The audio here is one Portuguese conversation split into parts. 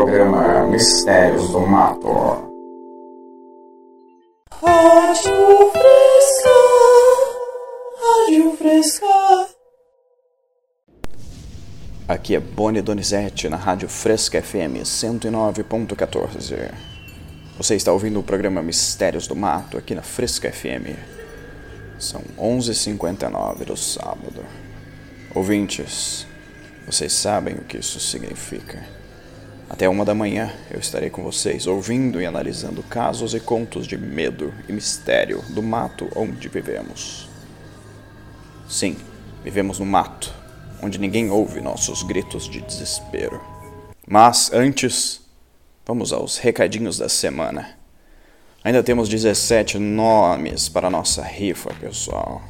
programa Mistérios do Mato. Rádio Fresca, Rádio Fresca. Aqui é Boni Donizete na Rádio Fresca FM 109.14. Você está ouvindo o programa Mistérios do Mato aqui na Fresca FM. São 11h59 do sábado. Ouvintes, vocês sabem o que isso significa. Até uma da manhã eu estarei com vocês ouvindo e analisando casos e contos de medo e mistério do mato onde vivemos. Sim, vivemos no mato, onde ninguém ouve nossos gritos de desespero. Mas antes, vamos aos recadinhos da semana. Ainda temos 17 nomes para nossa rifa, pessoal.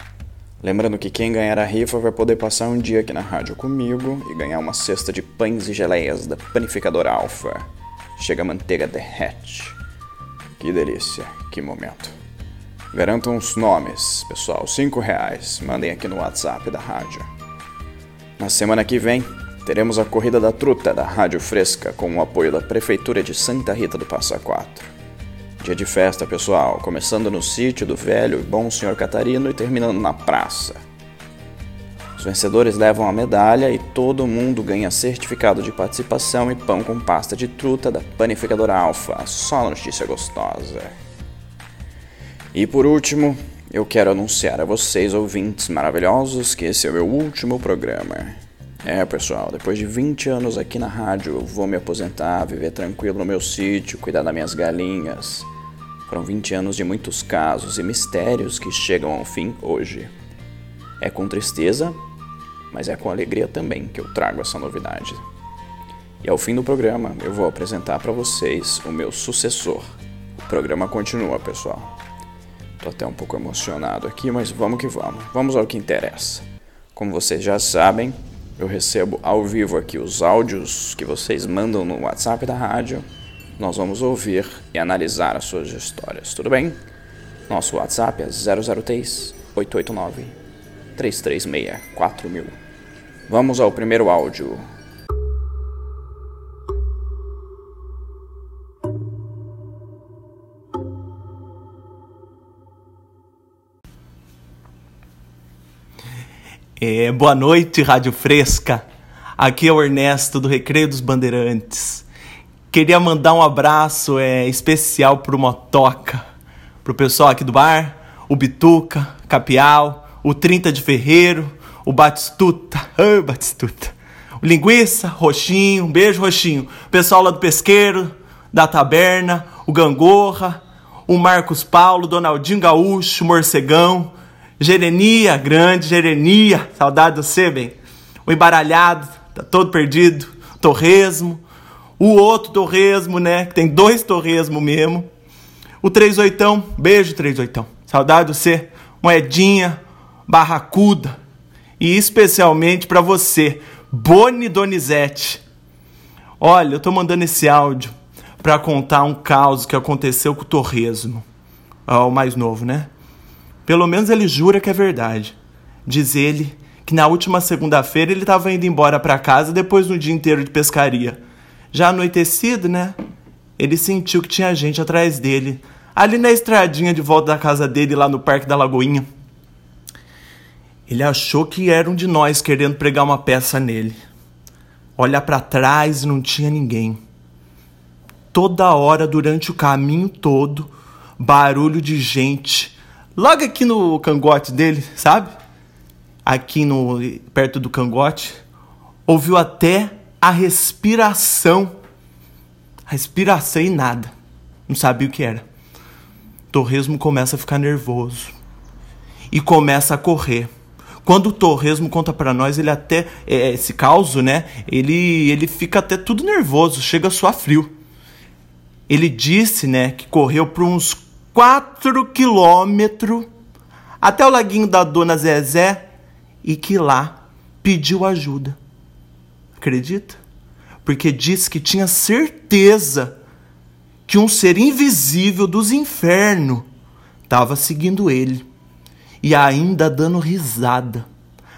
Lembrando que quem ganhar a rifa vai poder passar um dia aqui na rádio comigo e ganhar uma cesta de pães e geleias da Panificadora Alfa. Chega a manteiga derrete. Que delícia, que momento. Garantam os nomes, pessoal, cinco reais. Mandem aqui no WhatsApp da rádio. Na semana que vem, teremos a Corrida da Truta da Rádio Fresca com o apoio da Prefeitura de Santa Rita do Passa Quatro. Dia de festa, pessoal, começando no sítio do velho e bom senhor Catarino e terminando na praça. Os vencedores levam a medalha e todo mundo ganha certificado de participação e pão com pasta de truta da Panificadora Alfa. Só notícia gostosa. E por último, eu quero anunciar a vocês, ouvintes maravilhosos, que esse é o meu último programa. É, pessoal, depois de 20 anos aqui na rádio, eu vou me aposentar, viver tranquilo no meu sítio, cuidar das minhas galinhas. Foram 20 anos de muitos casos e mistérios que chegam ao fim hoje. É com tristeza, mas é com alegria também que eu trago essa novidade. E ao fim do programa, eu vou apresentar para vocês o meu sucessor. O programa continua, pessoal. Tô até um pouco emocionado aqui, mas vamos que vamos. Vamos ao que interessa. Como vocês já sabem, eu recebo ao vivo aqui os áudios que vocês mandam no WhatsApp da rádio. Nós vamos ouvir e analisar as suas histórias, tudo bem? Nosso WhatsApp é 003 889 336 4000. Vamos ao primeiro áudio. É, boa noite, Rádio Fresca. Aqui é o Ernesto do Recreio dos Bandeirantes. Queria mandar um abraço é, especial pro Motoca, pro pessoal aqui do bar, o Bituca, Capial, o 30 de Ferreiro, o Batistuta, oh, Batistuta, o Linguiça, Roxinho, um beijo, Roxinho, o pessoal lá do Pesqueiro, da Taberna, o Gangorra, o Marcos Paulo, Donaldinho Gaúcho, Morcegão, Jerenia, grande Jerenia, saudade do você, bem. O embaralhado, tá todo perdido. Torresmo. O outro torresmo, né? Que tem dois torresmo mesmo. O 38, beijo 38. Saudade do você. Moedinha, barracuda. E especialmente para você, Boni Donizete. Olha, eu tô mandando esse áudio para contar um caos que aconteceu com o torresmo. O mais novo, né? Pelo menos ele jura que é verdade. Diz ele que na última segunda-feira ele estava indo embora para casa depois de um dia inteiro de pescaria. Já anoitecido, né? Ele sentiu que tinha gente atrás dele, ali na estradinha de volta da casa dele, lá no Parque da Lagoinha. Ele achou que era um de nós querendo pregar uma peça nele. Olha para trás e não tinha ninguém. Toda hora, durante o caminho todo, barulho de gente logo aqui no cangote dele, sabe? Aqui no perto do cangote, ouviu até a respiração. Respiração e nada. Não sabia o que era. Torresmo começa a ficar nervoso e começa a correr. Quando o Torresmo conta para nós, ele até é, esse caos, né? Ele ele fica até tudo nervoso, chega a suar frio. Ele disse, né, que correu por uns 4 quilômetros até o laguinho da Dona Zezé e que lá pediu ajuda. Acredita? Porque disse que tinha certeza que um ser invisível dos infernos estava seguindo ele e ainda dando risada.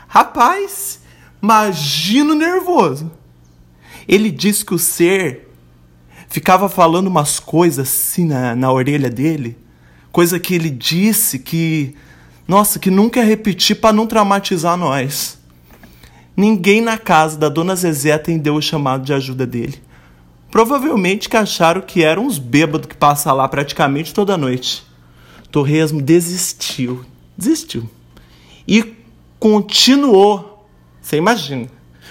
Rapaz, imagino nervoso. Ele disse que o ser ficava falando umas coisas assim na, na orelha dele, coisa que ele disse que, nossa, que nunca repetir para não traumatizar nós. Ninguém na casa da dona Zezé atendeu o chamado de ajuda dele. Provavelmente que acharam que eram uns bêbados que passam lá praticamente toda noite. Torresmo desistiu. Desistiu. E continuou. Você imagina.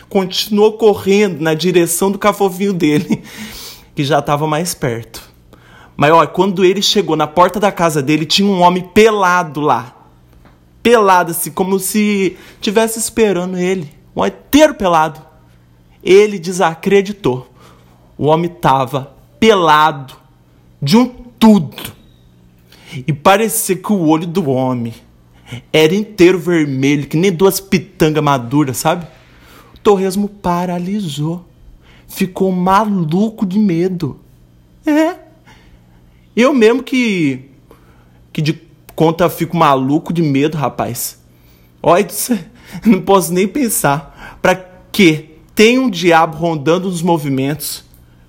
Continuou correndo na direção do cafovinho dele, que já estava mais perto. Mas olha, quando ele chegou na porta da casa dele, tinha um homem pelado lá. Pelado, assim, como se tivesse esperando ele um inteiro pelado. Ele desacreditou. O homem tava pelado de um tudo. E parecia que o olho do homem era inteiro vermelho, que nem duas pitangas maduras, sabe? O torresmo paralisou. Ficou maluco de medo. É. Eu mesmo que. que de conta fico maluco de medo, rapaz. Olha, Não posso nem pensar. Para que tem um diabo rondando nos movimentos?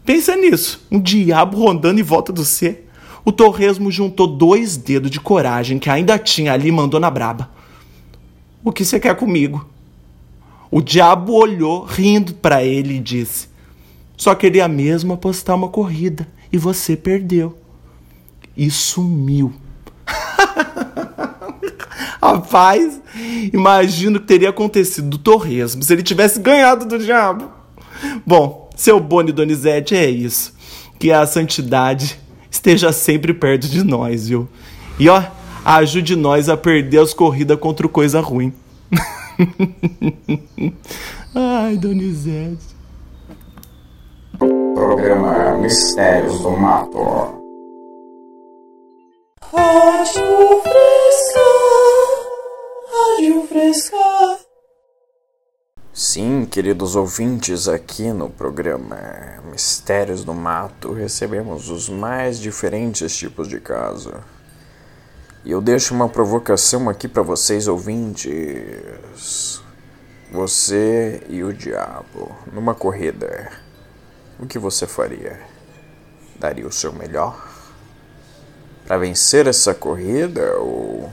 Pensa nisso. Um diabo rondando em volta do ser. O torresmo juntou dois dedos de coragem que ainda tinha ali e mandou na braba. O que você quer comigo? O diabo olhou rindo para ele e disse: Só queria mesmo apostar uma corrida e você perdeu. E sumiu. Rapaz, imagino que teria acontecido do Torresmo se ele tivesse ganhado do diabo. Bom, seu Boni Donizete é isso. Que a santidade esteja sempre perto de nós, viu? E ó, ajude nós a perder as corridas contra coisa ruim. Ai, Donizete. Programa Mistérios do Mato. Sim, queridos ouvintes, aqui no programa Mistérios do Mato recebemos os mais diferentes tipos de caso. E eu deixo uma provocação aqui para vocês, ouvintes. Você e o diabo numa corrida. O que você faria? Daria o seu melhor? para vencer essa corrida ou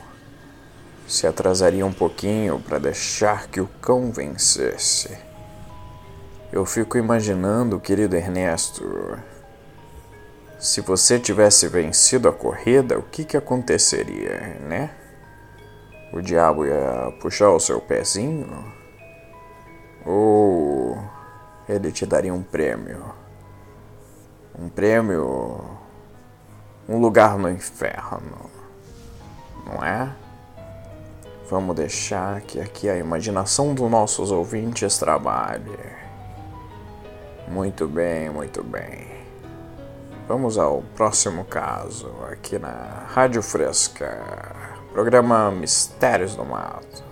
se atrasaria um pouquinho para deixar que o cão vencesse? Eu fico imaginando, querido Ernesto, se você tivesse vencido a corrida, o que que aconteceria, né? O diabo ia puxar o seu pezinho? Ou ele te daria um prêmio? Um prêmio um lugar no inferno, não é? Vamos deixar que aqui a imaginação dos nossos ouvintes trabalhe. Muito bem, muito bem. Vamos ao próximo caso, aqui na Rádio Fresca, programa Mistérios do Mato.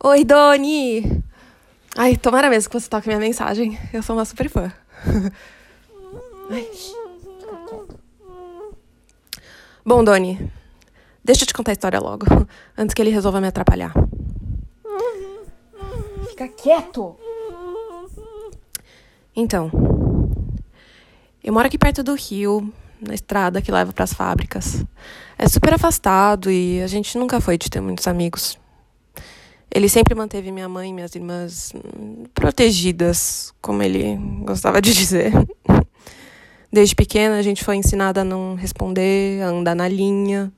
Oi, Doni! Ai, tomara mesmo que você toque minha mensagem. Eu sou uma super fã. Bom, Doni, deixa eu te contar a história logo, antes que ele resolva me atrapalhar. Fica quieto! Então, eu moro aqui perto do rio, na estrada que leva para as fábricas. É super afastado e a gente nunca foi de ter muitos amigos. Ele sempre manteve minha mãe e minhas irmãs hum, protegidas, como ele gostava de dizer. Desde pequena a gente foi ensinada a não responder, a andar na linha.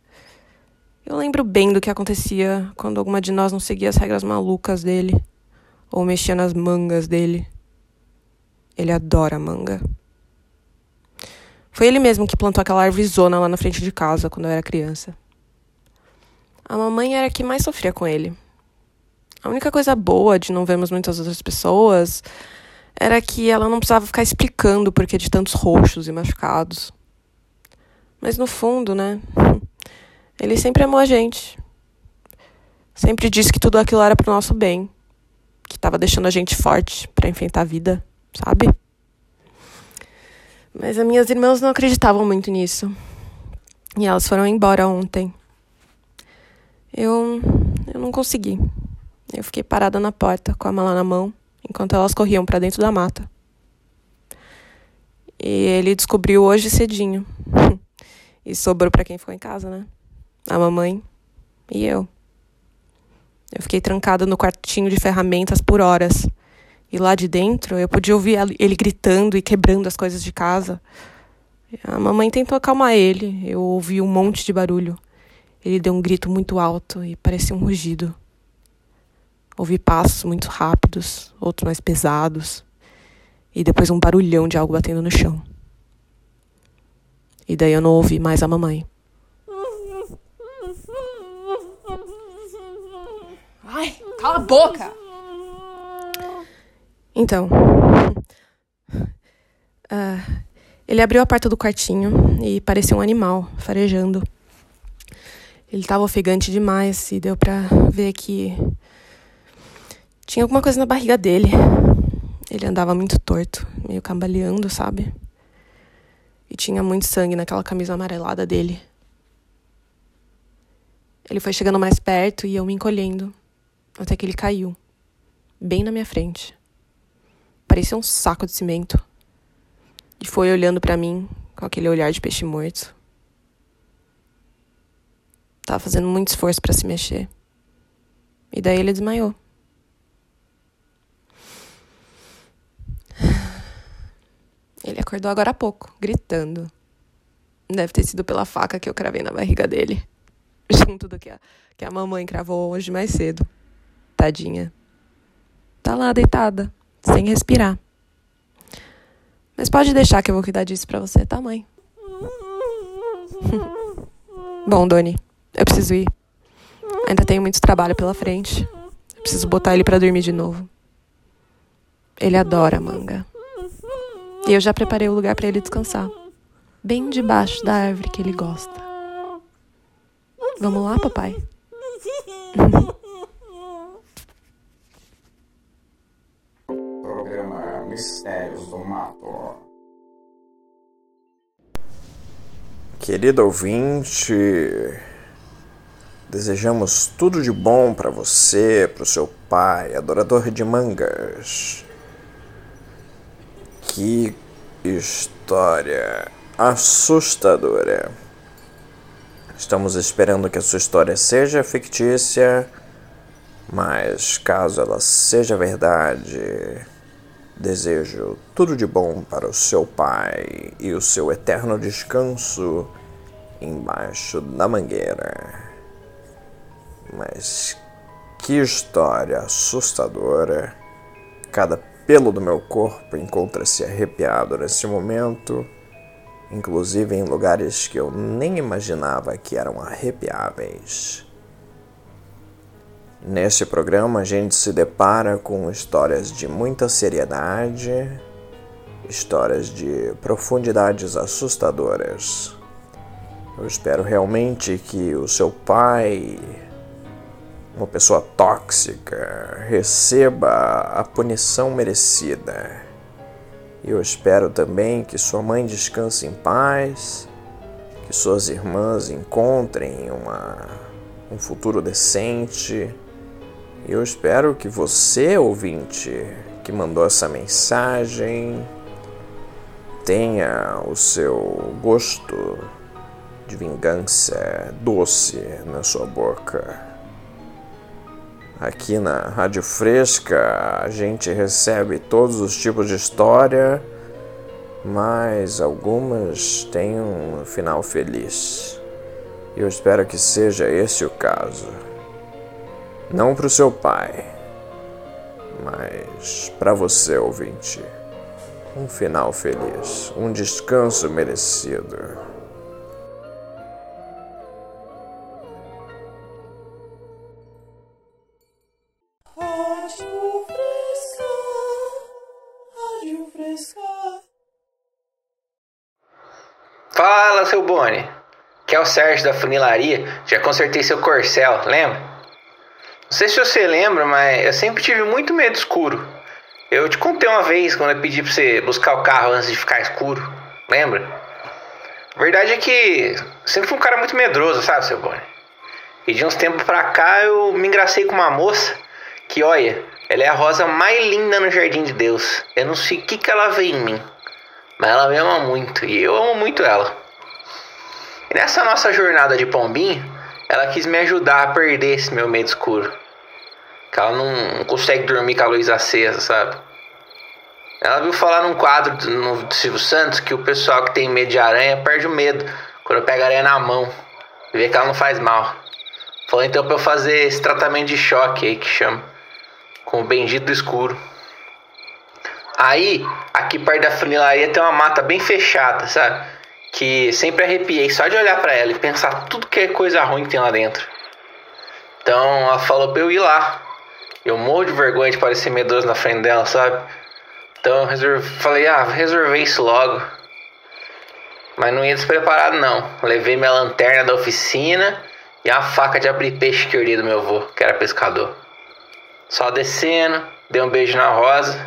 Eu lembro bem do que acontecia quando alguma de nós não seguia as regras malucas dele ou mexia nas mangas dele. Ele adora manga. Foi ele mesmo que plantou aquela árvorezona lá na frente de casa quando eu era criança. A mamãe era a que mais sofria com ele. A única coisa boa de não vermos muitas outras pessoas era que ela não precisava ficar explicando o porquê de tantos roxos e machucados. Mas no fundo, né? Ele sempre amou a gente. Sempre disse que tudo aquilo era pro nosso bem. que tava deixando a gente forte para enfrentar a vida, sabe? Mas as minhas irmãs não acreditavam muito nisso. E elas foram embora ontem. Eu eu não consegui. Eu fiquei parada na porta com a mala na mão, enquanto elas corriam para dentro da mata. E ele descobriu hoje cedinho. e sobrou para quem ficou em casa, né? A mamãe e eu. Eu fiquei trancada no quartinho de ferramentas por horas. E lá de dentro eu podia ouvir ele gritando e quebrando as coisas de casa. A mamãe tentou acalmar ele. Eu ouvi um monte de barulho. Ele deu um grito muito alto e parecia um rugido. Ouvi passos muito rápidos, outros mais pesados. E depois um barulhão de algo batendo no chão. E daí eu não ouvi mais a mamãe. Ai, cala a boca! Então. Uh, ele abriu a porta do quartinho e parecia um animal, farejando. Ele estava ofegante demais e deu para ver que tinha alguma coisa na barriga dele. Ele andava muito torto, meio cambaleando, sabe? E tinha muito sangue naquela camisa amarelada dele. Ele foi chegando mais perto e eu me encolhendo, até que ele caiu, bem na minha frente. Parecia um saco de cimento. E foi olhando para mim com aquele olhar de peixe morto. Tava fazendo muito esforço para se mexer. E daí ele desmaiou. Ele acordou agora há pouco, gritando. Deve ter sido pela faca que eu cravei na barriga dele. Junto do que a, que a mamãe cravou hoje mais cedo. Tadinha. Tá lá deitada, sem respirar. Mas pode deixar que eu vou cuidar disso pra você, tá, mãe? Bom, Doni, eu preciso ir. Ainda tenho muito trabalho pela frente. Eu preciso botar ele para dormir de novo. Ele adora manga. E eu já preparei o lugar para ele descansar. Bem debaixo da árvore que ele gosta. Vamos lá, papai? Programa Mistérios do Mato. Querido ouvinte, desejamos tudo de bom para você, para o seu pai, adorador de mangas. Que história assustadora. Estamos esperando que a sua história seja fictícia, mas caso ela seja verdade, desejo tudo de bom para o seu pai e o seu eterno descanso embaixo da mangueira. Mas que história assustadora! Cada pelo do meu corpo encontra-se arrepiado nesse momento, inclusive em lugares que eu nem imaginava que eram arrepiáveis. Neste programa, a gente se depara com histórias de muita seriedade, histórias de profundidades assustadoras. Eu espero realmente que o seu pai, uma pessoa tóxica, receba a punição merecida. Eu espero também que sua mãe descanse em paz, que suas irmãs encontrem uma, um futuro decente. Eu espero que você, ouvinte, que mandou essa mensagem, tenha o seu gosto de vingança doce na sua boca. Aqui na Rádio Fresca a gente recebe todos os tipos de história, mas algumas têm um final feliz. Eu espero que seja esse o caso. Não para o seu pai, mas para você, ouvinte. Um final feliz, um descanso merecido. Seu Boni. Que é o Sérgio da funilaria. Já consertei seu corcel, lembra? Não sei se você lembra, mas eu sempre tive muito medo escuro. Eu te contei uma vez quando eu pedi pra você buscar o carro antes de ficar escuro. Lembra? A verdade é que sempre fui um cara muito medroso, sabe, seu Boni? E de uns tempos pra cá eu me engracei com uma moça que, olha, ela é a rosa mais linda no jardim de Deus. Eu não sei o que, que ela vê em mim, mas ela me ama muito e eu amo muito ela. E nessa nossa jornada de pombinho, ela quis me ajudar a perder esse meu medo escuro. Que ela não consegue dormir com a luz acesa, sabe? Ela viu falar num quadro do, no, do Silvio Santos que o pessoal que tem medo de aranha perde o medo quando pega a aranha na mão e vê que ela não faz mal. Falou então pra eu fazer esse tratamento de choque aí que chama. Com o bendito escuro. Aí, aqui perto da funilaria tem uma mata bem fechada, sabe? Que sempre arrepiei só de olhar para ela e pensar tudo que é coisa ruim que tem lá dentro. Então ela falou pra eu ir lá. Eu morro de vergonha de parecer medroso na frente dela, sabe? Então eu resolvi, falei, ah, resolver isso logo. Mas não ia despreparado não. Levei minha lanterna da oficina e a faca de abrir peixe que eu do meu avô, que era pescador. Só descendo, dei um beijo na rosa,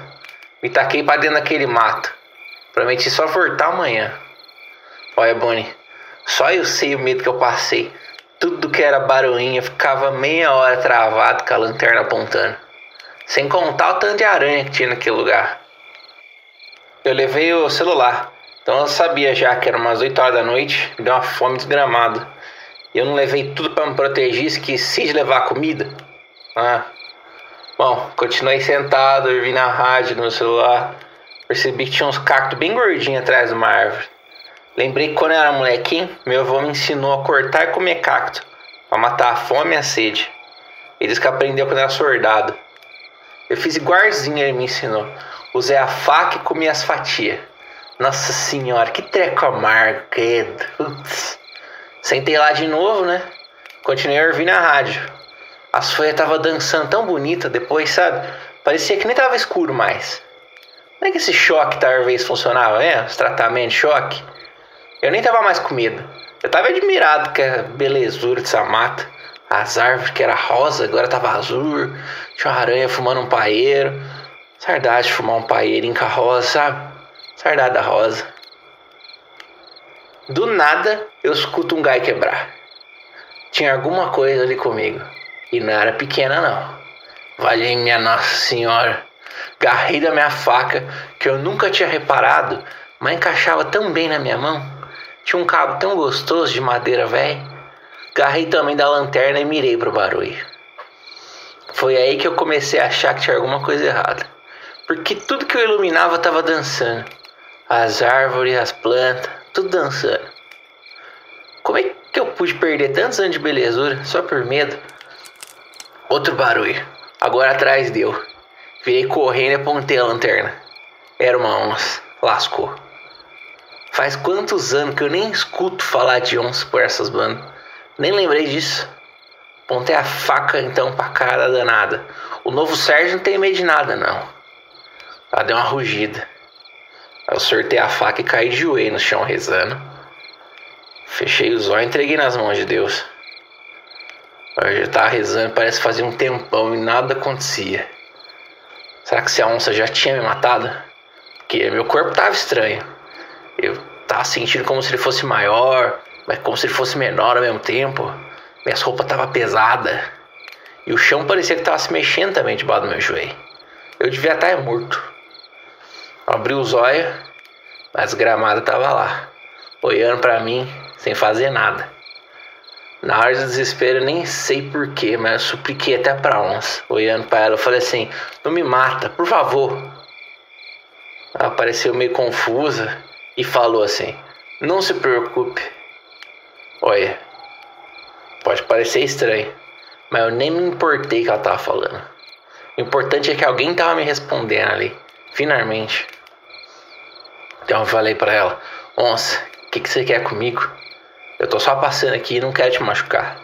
me taquei pra dentro daquele mato. Prometi só voltar amanhã. Olha, Bonnie, só eu sei o medo que eu passei. Tudo que era barulhinho, ficava meia hora travado com a lanterna apontando. Sem contar o tanto de aranha que tinha naquele lugar. Eu levei o celular, então eu sabia já que era umas 8 horas da noite, deu uma fome desgramada. Eu não levei tudo para me proteger, esqueci de levar comida. Ah. Bom, continuei sentado, ouvi na rádio, no celular. Percebi que tinha uns cactos bem gordinhos atrás de uma árvore. Lembrei que quando eu era molequinho, meu avô me ensinou a cortar e comer cacto, para matar a fome e a sede. Ele disse que aprendeu quando era soldado. Eu fiz igualzinho ele me ensinou. Usei a faca e comi as fatias. Nossa senhora, que treco amargo, credo. Sentei lá de novo, né? Continuei a ouvir na rádio. As folhas tava dançando tão bonita depois, sabe? Parecia que nem tava escuro mais. Como é que esse choque talvez funcionava, né? Os tratamentos de choque. Eu nem tava mais com medo. Eu tava admirado com a belezura dessa mata. As árvores que era rosa, agora tava azul. Tinha uma aranha fumando um paeiro. Saudade de fumar um paeirinho com a rosa, sabe? Saudade da rosa. Do nada eu escuto um gai quebrar. Tinha alguma coisa ali comigo. E não era pequena não. Vale minha Nossa Senhora. Garrei da minha faca, que eu nunca tinha reparado, mas encaixava tão bem na minha mão. Tinha um cabo tão gostoso de madeira velha. Garrei também da lanterna e mirei pro barulho. Foi aí que eu comecei a achar que tinha alguma coisa errada. Porque tudo que eu iluminava estava dançando. As árvores, as plantas, tudo dançando. Como é que eu pude perder tantos anos de belezura só por medo? Outro barulho. Agora atrás deu. Virei correndo e apontei a lanterna. Era uma onça. Lascou. Faz quantos anos que eu nem escuto falar de onça por essas bandas. Nem lembrei disso. Pontei a faca então pra cara danada. O novo Sérgio não tem medo de nada, não. Ela deu uma rugida. Eu sortei a faca e caí de joelho no chão rezando. Fechei os olhos e entreguei nas mãos de Deus. Eu já tava rezando, parece que um tempão e nada acontecia. Será que se a onça já tinha me matado? Porque meu corpo tava estranho. Eu tava sentindo como se ele fosse maior, mas como se ele fosse menor ao mesmo tempo. Minhas roupas tava pesada. E o chão parecia que tava se mexendo também debaixo do meu joelho. Eu devia estar morto. Abri os olhos, mas gramada tava lá, olhando para mim sem fazer nada. Na hora do desespero, nem sei porquê, mas eu supliquei até pra onça. Olhando para ela, eu falei assim: Não me mata, por favor. Ela pareceu meio confusa e falou assim: Não se preocupe. Olha, pode parecer estranho, mas eu nem me importei que ela tava falando. O importante é que alguém tava me respondendo ali, finalmente. Então eu falei para ela: Onça, o que, que você quer comigo? Eu tô só passando aqui e não quero te machucar.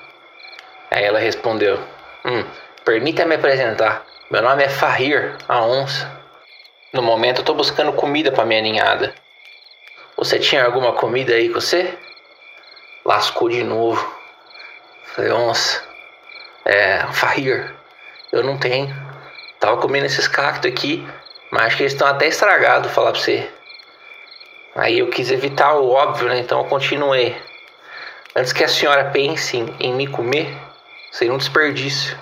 Aí ela respondeu: Hum, permita-me apresentar. Meu nome é Fahir, a onça. No momento eu tô buscando comida para minha ninhada. Você tinha alguma comida aí com você? Lascou de novo. Falei, onça. É, Fahir. Eu não tenho. Tava comendo esses cactos aqui, mas acho que eles estão até estragados, falar pra você. Aí eu quis evitar o óbvio, né? Então eu continuei. Antes que a senhora pense em, em me comer, seria um desperdício.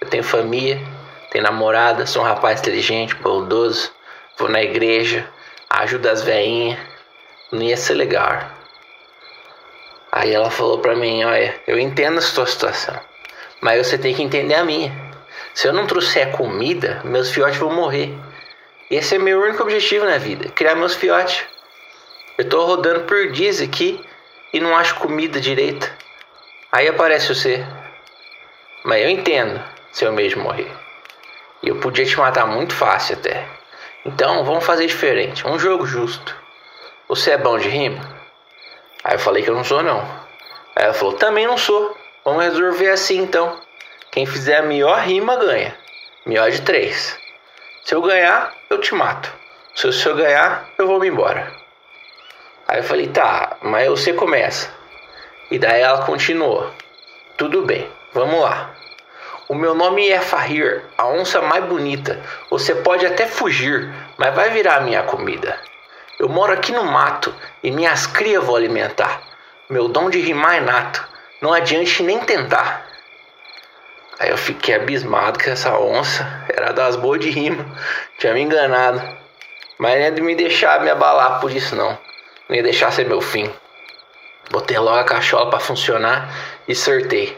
Eu tenho família, tenho namorada, sou um rapaz inteligente, bondoso, vou na igreja, ajudo as veinhas. Não ia ser legal. Aí ela falou pra mim, olha, eu entendo a sua situação, mas você tem que entender a minha. Se eu não trouxer comida, meus fiotes vão morrer. Esse é meu único objetivo na vida, criar meus fiotes. Eu tô rodando por dias aqui e não acho comida direita. Aí aparece você. Mas eu entendo se eu mesmo morrer. E eu podia te matar muito fácil até. Então vamos fazer diferente, um jogo justo. Você é bom de rima? Aí eu falei que eu não sou não. Aí ela falou, também não sou. Vamos resolver assim então. Quem fizer a melhor rima ganha. Melhor de três. Se eu ganhar, eu te mato. Se eu, ganhar, eu vou me embora. Aí eu falei, tá, mas você começa. E daí ela continuou. Tudo bem, vamos lá. O meu nome é Fahir, a onça mais bonita. Você pode até fugir, mas vai virar minha comida. Eu moro aqui no mato e minhas crias vou alimentar. Meu dom de rimar é nato. Não adiante nem tentar. Aí eu fiquei abismado que essa onça era das boas de rima. Tinha me enganado. Mas não de me deixar me abalar por isso não. Não ia deixar ser meu fim. Botei logo a cachola para funcionar e sortei.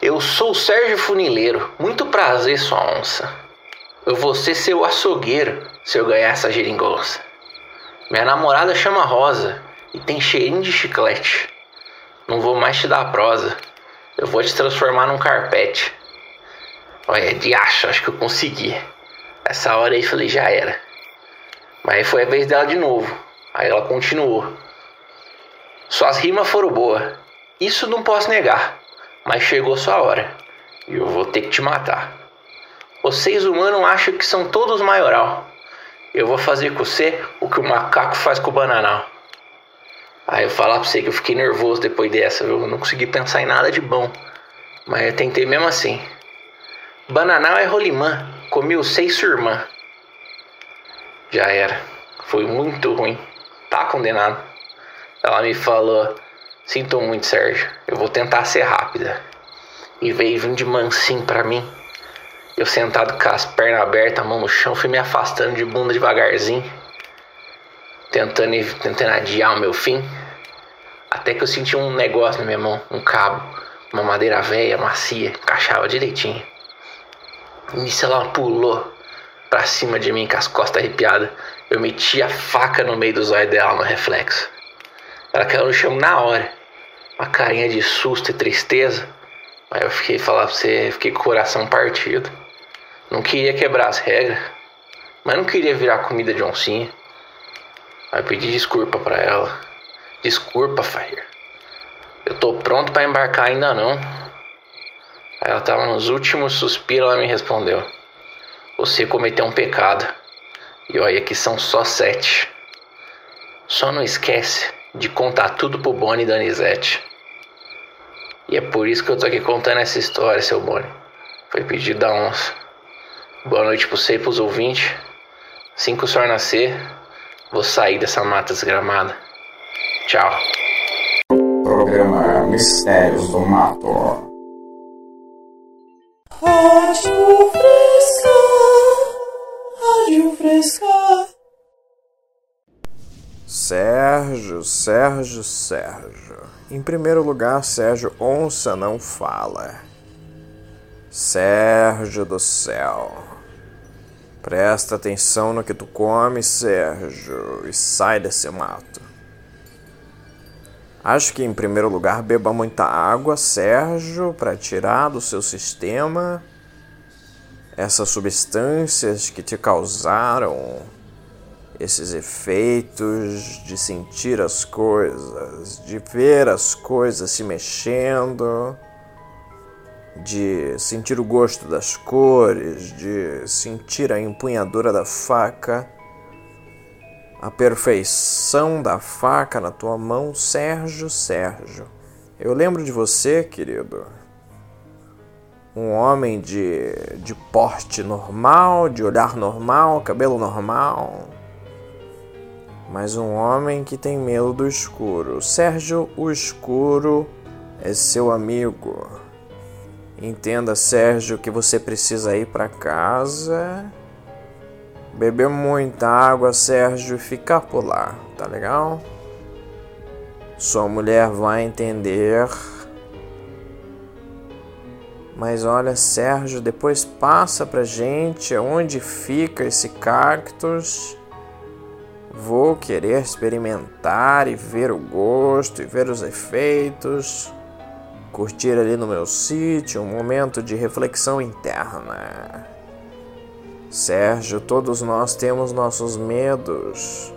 Eu sou o Sérgio Funileiro. Muito prazer, sua onça. Eu vou ser seu açougueiro se eu ganhar essa geringonça. Minha namorada chama Rosa e tem cheirinho de chiclete. Não vou mais te dar prosa. Eu vou te transformar num carpete. Olha, de acho, acho que eu consegui. Essa hora aí falei, já era. Mas aí foi a vez dela de novo. Aí ela continuou. Suas rimas foram boas. Isso não posso negar. Mas chegou sua hora. E eu vou ter que te matar. Vocês humanos acham que são todos maioral. Eu vou fazer com você o que o macaco faz com o bananal. Aí eu falar pra você que eu fiquei nervoso depois dessa? Eu não consegui pensar em nada de bom. Mas eu tentei mesmo assim. Bananal é rolimã. Comi o seis sua irmã. Já era. Foi muito ruim. Tá condenado. Ela me falou: Sinto muito, Sérgio. Eu vou tentar ser rápida. E veio vir de mansinho pra mim. Eu sentado com as pernas abertas, a mão no chão, fui me afastando de bunda devagarzinho. Tentando, tentando adiar o meu fim. Até que eu senti um negócio na minha mão, um cabo, uma madeira velha, macia, encaixava direitinho. Nisso ela pulou pra cima de mim com as costas arrepiadas. Eu meti a faca no meio dos olhos dela no reflexo. Ela caiu no chão na hora. Uma carinha de susto e tristeza. Aí eu fiquei falar pra você, fiquei com o coração partido. Não queria quebrar as regras, mas não queria virar comida de oncinha. Aí eu pedi desculpa para ela. Desculpa, Fire. Eu tô pronto para embarcar ainda não. Aí ela tava nos últimos suspiros, ela me respondeu. Você cometeu um pecado. E olha que são só sete. Só não esquece de contar tudo pro Bonnie e Danizete. E é por isso que eu tô aqui contando essa história, seu Bonnie. Foi pedido da onça. Boa noite pro você e pros ouvintes. Assim que o sol nascer, vou sair dessa mata desgramada. Tchau. Programa Mistérios do Mato. Rádio Fresca, Rádio Fresca. Sérgio, Sérgio, Sérgio. Em primeiro lugar, Sérgio Onça não fala. Sérgio do céu. Presta atenção no que tu come, Sérgio, e sai desse mato. Acho que em primeiro lugar beba muita água, Sérgio, para tirar do seu sistema essas substâncias que te causaram esses efeitos de sentir as coisas, de ver as coisas se mexendo, de sentir o gosto das cores, de sentir a empunhadura da faca, a perfeição da faca na tua mão, Sérgio, Sérgio. Eu lembro de você, querido. um homem de, de porte normal, de olhar normal, cabelo normal, mas um homem que tem medo do escuro. Sérgio, o escuro é seu amigo. Entenda, Sérgio, que você precisa ir para casa, beber muita água, Sérgio, e ficar por lá, tá legal? Sua mulher vai entender. Mas olha, Sérgio, depois passa pra gente onde fica esse cactus. Vou querer experimentar e ver o gosto e ver os efeitos. Curtir ali no meu sítio um momento de reflexão interna. Sérgio, todos nós temos nossos medos.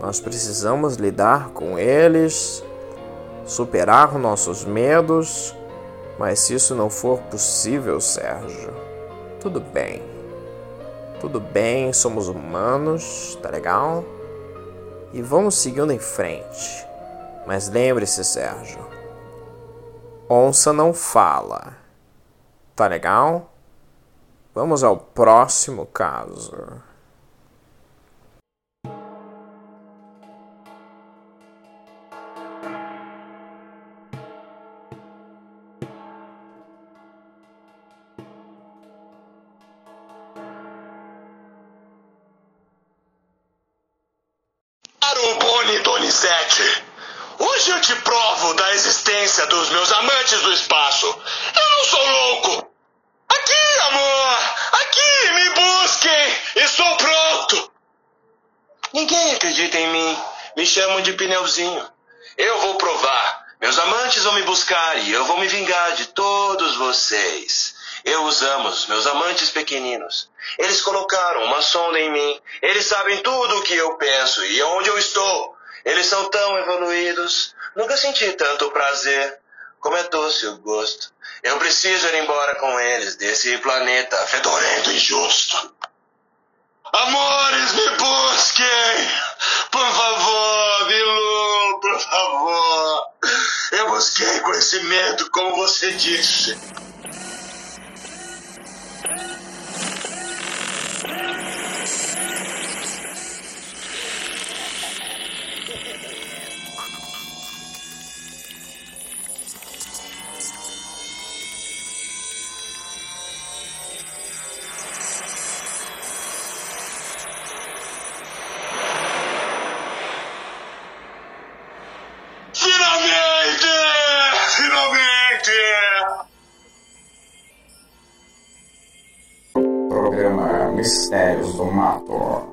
Nós precisamos lidar com eles, superar nossos medos, mas se isso não for possível, Sérgio, tudo bem. Tudo bem, somos humanos, tá legal? E vamos seguindo em frente. Mas lembre-se, Sérgio, onça não fala. Tá legal? Vamos ao próximo caso. 7. Hoje eu te provo da existência dos meus amantes do espaço. Eu não sou louco. Aqui, amor! Aqui, me busquem! Estou pronto! Ninguém acredita em mim. Me chamam de pneuzinho. Eu vou provar. Meus amantes vão me buscar e eu vou me vingar de todos vocês. Eu os amo, meus amantes pequeninos. Eles colocaram uma sonda em mim. Eles sabem tudo o que eu penso e onde eu estou. Eles são tão evoluídos. Nunca senti tanto prazer. Como é doce o gosto. Eu preciso ir embora com eles desse planeta fedorento e injusto. Amores, me busquem! Por favor, Bilu, por favor! Eu busquei conhecimento, como você disse. Finalmente! Programa Mistérios do Mato.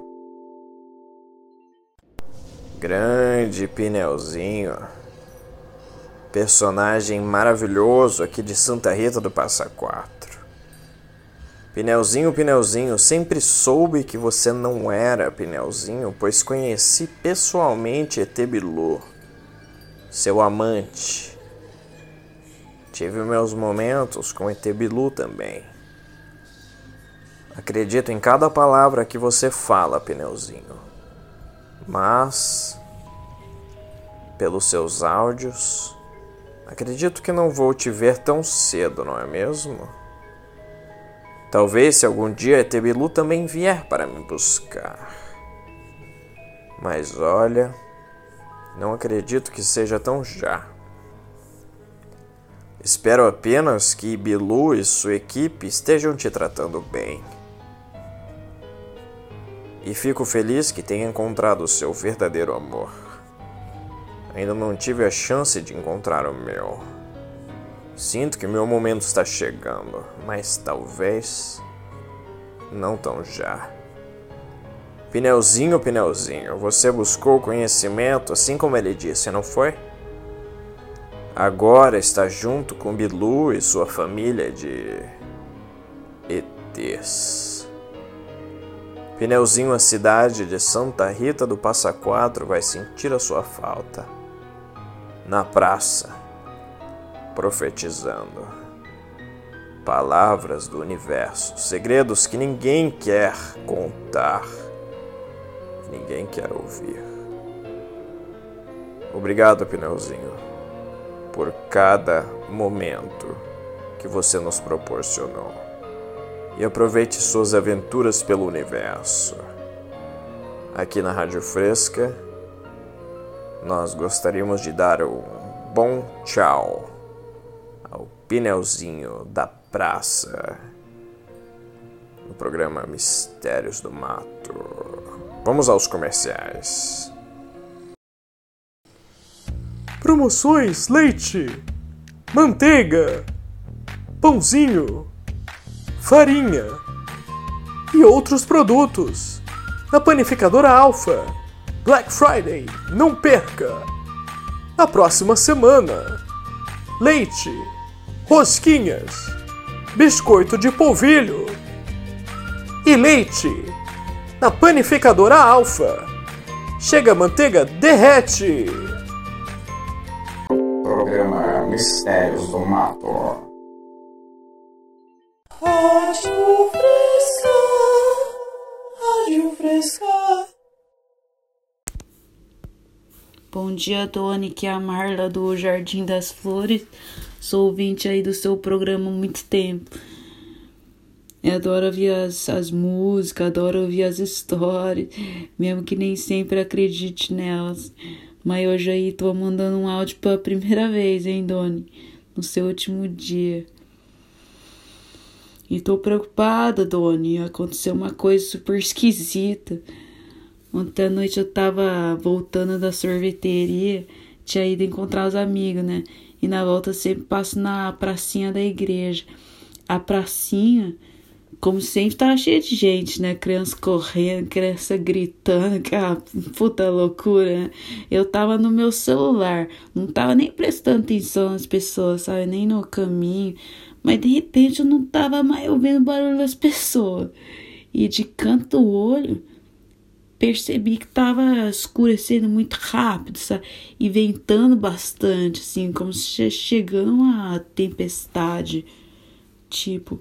Grande Pneuzinho. Personagem maravilhoso aqui de Santa Rita do Passa Quatro. Pneuzinho, Pneuzinho, sempre soube que você não era Pneuzinho, pois conheci pessoalmente Etebilu, seu amante. Tive meus momentos com Etebilu também. Acredito em cada palavra que você fala, Pneuzinho. Mas, pelos seus áudios, acredito que não vou te ver tão cedo, não é mesmo? Talvez se algum dia Etebilu também vier para me buscar. Mas olha, não acredito que seja tão já. Espero apenas que Bilu e sua equipe estejam te tratando bem. E fico feliz que tenha encontrado seu verdadeiro amor. Ainda não tive a chance de encontrar o meu. Sinto que meu momento está chegando, mas talvez não tão já. Pneuzinho, Pneuzinho, você buscou conhecimento assim como ele disse, não foi? Agora está junto com Bilu e sua família de ETs. Pneuzinho, a cidade de Santa Rita do Passa Quatro vai sentir a sua falta. Na praça, profetizando. Palavras do universo, segredos que ninguém quer contar, ninguém quer ouvir. Obrigado, Pneuzinho, por cada momento que você nos proporcionou. E aproveite suas aventuras pelo universo. Aqui na Rádio Fresca, nós gostaríamos de dar um bom tchau ao Pinelzinho da Praça no programa Mistérios do Mato. Vamos aos comerciais. Promoções leite, manteiga, pãozinho, farinha e outros produtos. Na panificadora Alfa. Black Friday, não perca! Na próxima semana. Leite, rosquinhas, biscoito de polvilho e leite. Na panificadora Alfa. Chega a manteiga, derrete! Mistérios do Mato. Rádio Fresca, Rádio Fresca. Bom dia, Tony, que é a Marla do Jardim das Flores. Sou ouvinte aí do seu programa há muito tempo. Eu adoro ouvir as, as músicas, adoro ouvir as histórias, mesmo que nem sempre acredite nelas. Mas hoje aí tô mandando um áudio pela primeira vez, hein, Doni? No seu último dia. E tô preocupada, Doni. Aconteceu uma coisa super esquisita. Ontem à noite eu tava voltando da sorveteria, tinha ido encontrar os amigos, né? E na volta eu sempre passo na pracinha da igreja. A pracinha, como sempre, tava cheia de gente, né? Criança correndo, criança gritando, aquela puta loucura. Eu tava no meu celular, não tava nem prestando atenção nas pessoas, sabe? Nem no caminho. Mas de repente eu não tava mais ouvindo o barulho das pessoas. E de canto do olho, percebi que tava escurecendo muito rápido, sabe? E ventando bastante, assim, como se chegando uma tempestade. Tipo,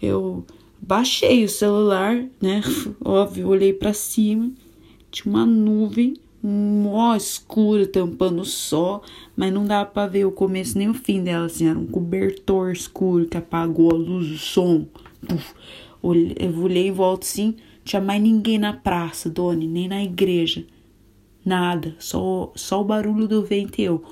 eu baixei o celular, né? Óbvio, olhei para cima, tinha uma nuvem mó escura tampando o sol, mas não dava para ver o começo nem o fim dela, assim, era um cobertor escuro que apagou a luz, o som. Puf. Eu olhei em volta assim, tinha mais ninguém na praça, Doni, nem na igreja. Nada, só, só o barulho do vento e eu.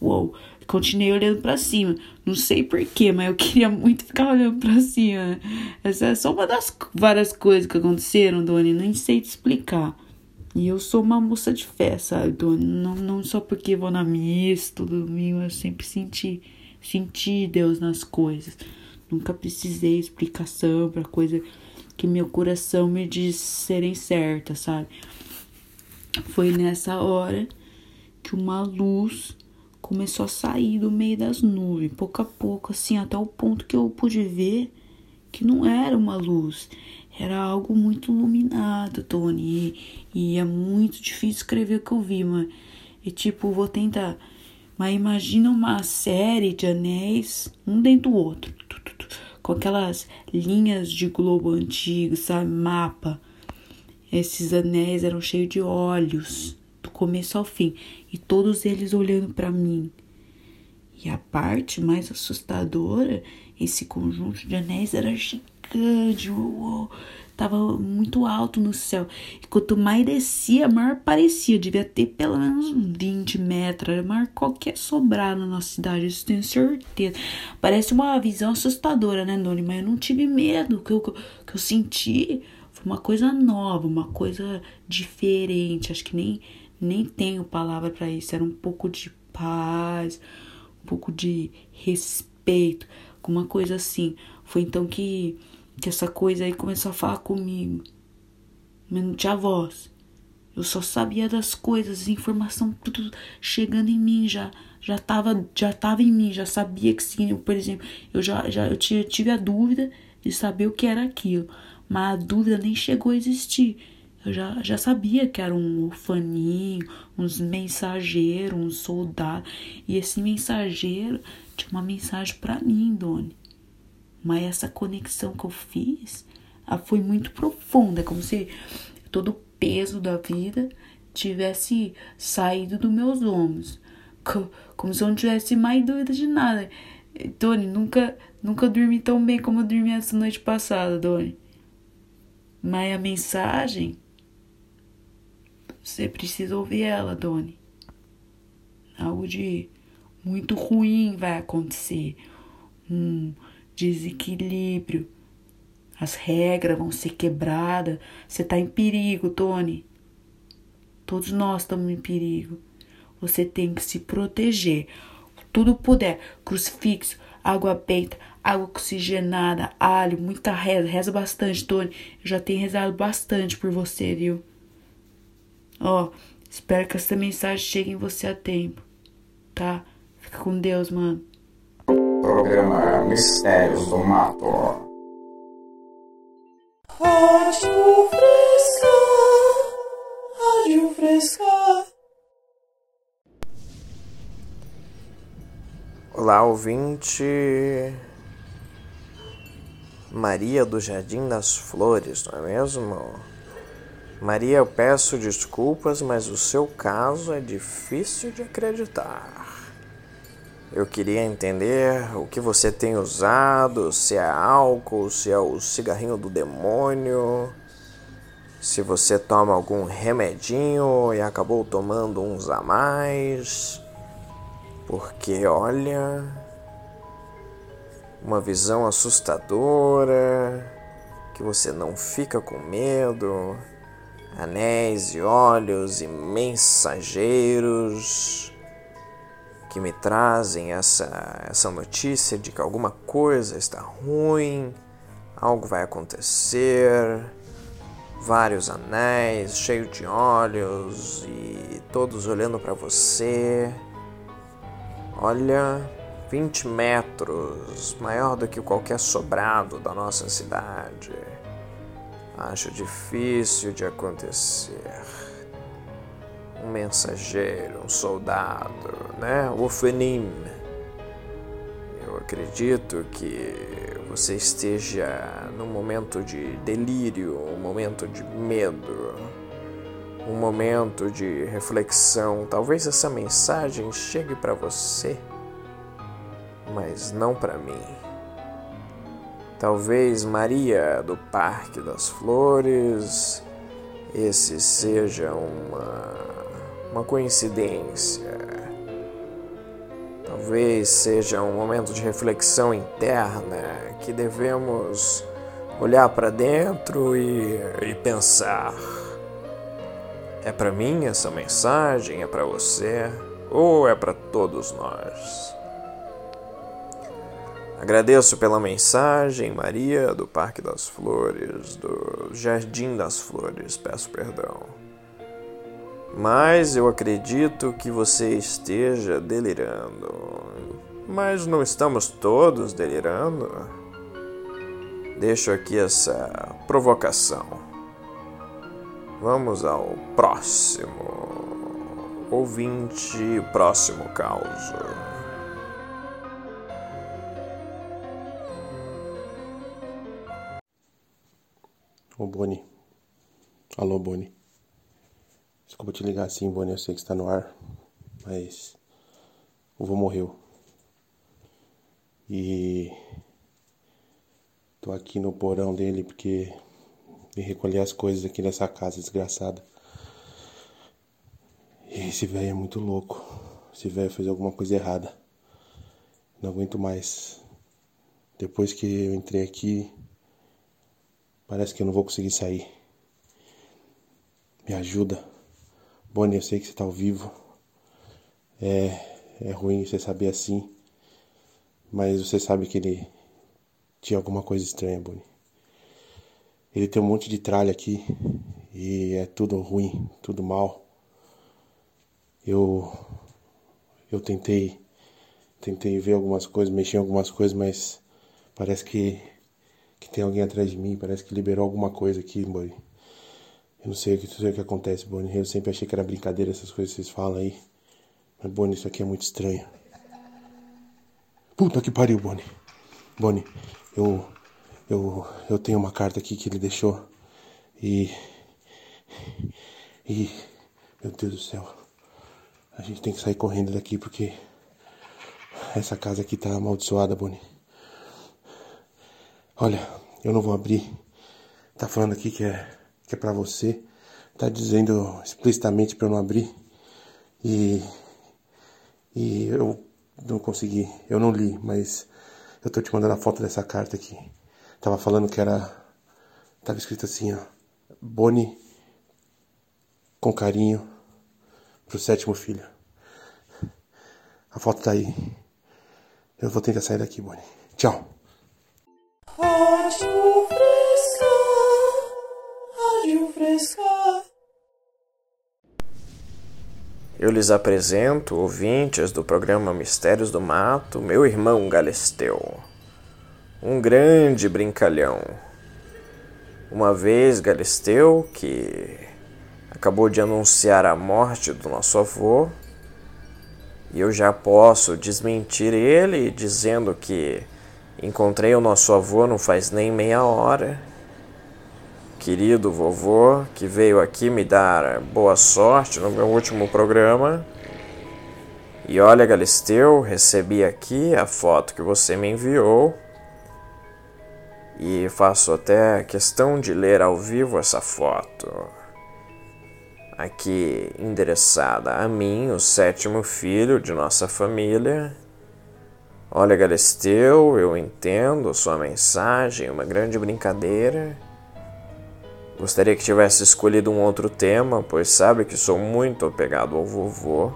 Uou, continuei olhando para cima. Não sei porquê, mas eu queria muito ficar olhando para cima. Essa é só uma das várias coisas que aconteceram, Doni. Nem sei te explicar. E eu sou uma moça de fé, sabe, Doni? Não, não só porque vou na missa todo domingo, eu sempre senti, senti Deus nas coisas. Nunca precisei explicação para coisa que meu coração me diz serem certas, sabe? Foi nessa hora que uma luz começou a sair do meio das nuvens, pouco a pouco, assim, até o ponto que eu pude ver que não era uma luz, era algo muito iluminado, Tony. E, e é muito difícil escrever o que eu vi, mas. E tipo, vou tentar. Mas imagina uma série de anéis, um dentro do outro, com aquelas linhas de globo antigo, sabe? Mapa. Esses anéis eram cheios de olhos, do começo ao fim, e todos eles olhando para mim. E a parte mais assustadora, esse conjunto de anéis era gigante, uou, tava muito alto no céu. E quanto mais descia, maior parecia. Devia ter pelo menos 20 metros. Era maior qualquer sobrar na nossa cidade, isso tenho certeza. Parece uma visão assustadora, né, Noni? Mas eu não tive medo. O que eu, que eu senti foi uma coisa nova, uma coisa diferente. Acho que nem, nem tenho palavra para isso. Era um pouco de paz, um pouco de respeito, alguma coisa assim. Foi então que, que essa coisa aí começou a falar comigo. Mas não tinha voz. Eu só sabia das coisas, informação tudo chegando em mim já. Já tava, já tava em mim, já sabia que sim. Eu, por exemplo, eu já, já eu tive, a dúvida de saber o que era aquilo. Mas a dúvida nem chegou a existir. Eu já, já sabia que era um orfaninho, uns mensageiros, um soldado. E esse mensageiro tinha uma mensagem para mim, Doni. Mas essa conexão que eu fiz foi muito profunda, como se todo o peso da vida tivesse saído dos meus ombros. como se eu não tivesse mais dúvida de nada. Doni, nunca, nunca dormi tão bem como eu dormi essa noite passada, Doni. Mas a mensagem, você precisa ouvir ela, Doni. Algo de muito ruim vai acontecer. Um desequilíbrio. As regras vão ser quebradas. Você tá em perigo, Tony. Todos nós estamos em perigo. Você tem que se proteger. Tudo puder. Crucifixo, água benta, água oxigenada, alho, muita reza. Reza bastante, Tony. Eu já tenho rezado bastante por você, viu? Ó, espero que essa mensagem chegue em você a tempo. Tá? Fica com Deus, mano. Programa Mistérios do Mato. Rádio Fresca, Rádio Fresca. Olá, ouvinte. Maria do Jardim das Flores, não é mesmo? Maria, eu peço desculpas, mas o seu caso é difícil de acreditar. Eu queria entender o que você tem usado, se é álcool, se é o cigarrinho do demônio, se você toma algum remedinho e acabou tomando uns a mais. Porque olha, uma visão assustadora, que você não fica com medo, anéis e olhos e mensageiros que me trazem essa, essa notícia de que alguma coisa está ruim, algo vai acontecer, vários anéis cheios de olhos e todos olhando para você. Olha, 20 metros, maior do que qualquer sobrado da nossa cidade. Acho difícil de acontecer um mensageiro, um soldado, né? O Fenim. Eu acredito que você esteja num momento de delírio, um momento de medo, um momento de reflexão. Talvez essa mensagem chegue para você, mas não para mim. Talvez Maria do Parque das Flores, esse seja uma uma coincidência. Talvez seja um momento de reflexão interna que devemos olhar para dentro e, e pensar: é para mim essa mensagem? É para você? Ou é para todos nós? Agradeço pela mensagem, Maria, do Parque das Flores, do Jardim das Flores, peço perdão. Mas eu acredito que você esteja delirando. Mas não estamos todos delirando? Deixo aqui essa provocação. Vamos ao próximo ouvinte, próximo caos. Ô Boni. Alô, Boni. Desculpa te ligar assim, Bonnie, eu sei que está no ar, mas o vô morreu. E tô aqui no porão dele porque vim recolher as coisas aqui nessa casa desgraçada. E esse velho é muito louco. Esse velho fez alguma coisa errada. Não aguento mais. Depois que eu entrei aqui, parece que eu não vou conseguir sair. Me ajuda. Bonnie, eu sei que você tá ao vivo. É, é ruim você saber assim. Mas você sabe que ele tinha alguma coisa estranha, Bonnie. Ele tem um monte de tralha aqui. E é tudo ruim, tudo mal. Eu. Eu tentei. Tentei ver algumas coisas, mexer em algumas coisas, mas parece que, que tem alguém atrás de mim, parece que liberou alguma coisa aqui, Bonnie. Eu não sei o que, sei o que acontece, Bonnie. Eu sempre achei que era brincadeira essas coisas que vocês falam aí. Mas, Bonnie, isso aqui é muito estranho. Puta que pariu, Bonnie. Bonnie, eu, eu, eu tenho uma carta aqui que ele deixou. E. E. Meu Deus do céu. A gente tem que sair correndo daqui porque essa casa aqui tá amaldiçoada, Bonnie. Olha, eu não vou abrir. Tá falando aqui que é que é para você. Tá dizendo explicitamente para eu não abrir. E e eu não consegui, eu não li, mas eu tô te mandando a foto dessa carta aqui. Tava falando que era tava escrito assim, ó, Bonnie com carinho pro sétimo filho. A foto tá aí. Eu vou tentar sair daqui, Bonnie. Tchau. Rádio Fresca, Rádio Fresca. Eu lhes apresento, ouvintes do programa Mistérios do Mato, meu irmão Galisteu. Um grande brincalhão. Uma vez Galisteu, que acabou de anunciar a morte do nosso avô, e eu já posso desmentir ele dizendo que encontrei o nosso avô não faz nem meia hora. Querido vovô, que veio aqui me dar boa sorte no meu último programa. E olha, Galisteu, recebi aqui a foto que você me enviou. E faço até questão de ler ao vivo essa foto aqui endereçada a mim, o sétimo filho de nossa família. Olha, Galisteu, eu entendo sua mensagem, uma grande brincadeira. Gostaria que tivesse escolhido um outro tema, pois sabe que sou muito apegado ao vovô.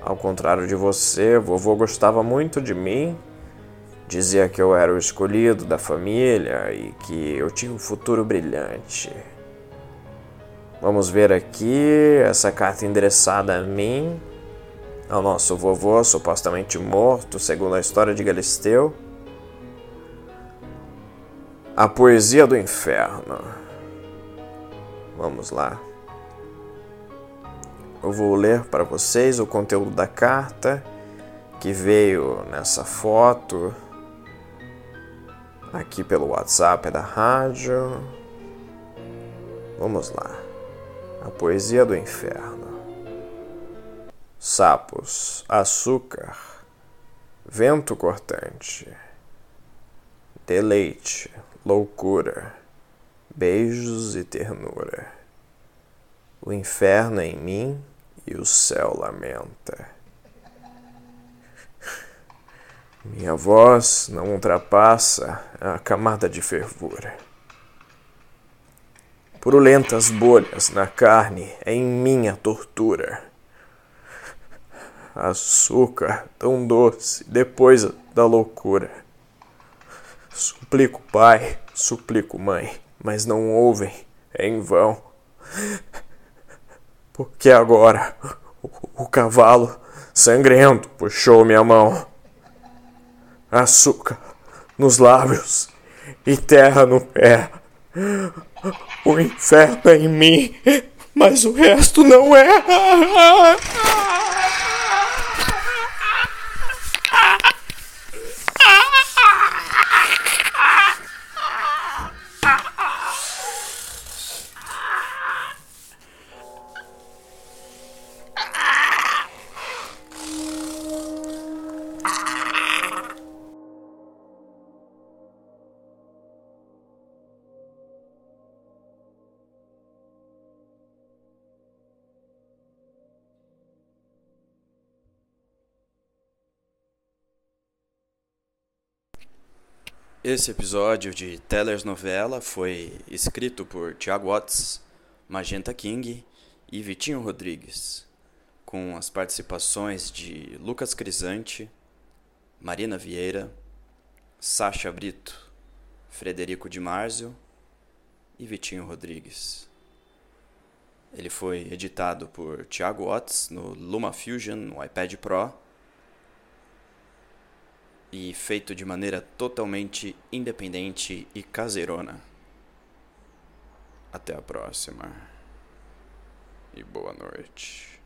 Ao contrário de você, vovô gostava muito de mim. Dizia que eu era o escolhido da família e que eu tinha um futuro brilhante. Vamos ver aqui essa carta endereçada a mim, ao nosso vovô supostamente morto, segundo a história de Galisteu. A poesia do inferno. Vamos lá. Eu vou ler para vocês o conteúdo da carta que veio nessa foto aqui pelo WhatsApp da rádio. Vamos lá. A poesia do inferno. Sapos, açúcar, vento cortante, deleite, loucura, beijos e ternura. O inferno é em mim e o céu lamenta. Minha voz não ultrapassa a camada de fervura. Purulentas bolhas na carne é em minha tortura. Açúcar tão doce depois da loucura. Suplico pai, suplico mãe, mas não ouvem, é em vão. Porque agora o, o cavalo sangrento puxou minha mão. Açúcar nos lábios e terra no pé. O inferno é em mim, mas o resto não é. Esse episódio de Teller's Novela foi escrito por Tiago Watts, Magenta King e Vitinho Rodrigues, com as participações de Lucas Crisante, Marina Vieira, Sacha Brito, Frederico de Marzio e Vitinho Rodrigues. Ele foi editado por Tiago Watts no LumaFusion no iPad Pro e feito de maneira totalmente independente e caseirona. Até a próxima. E boa noite.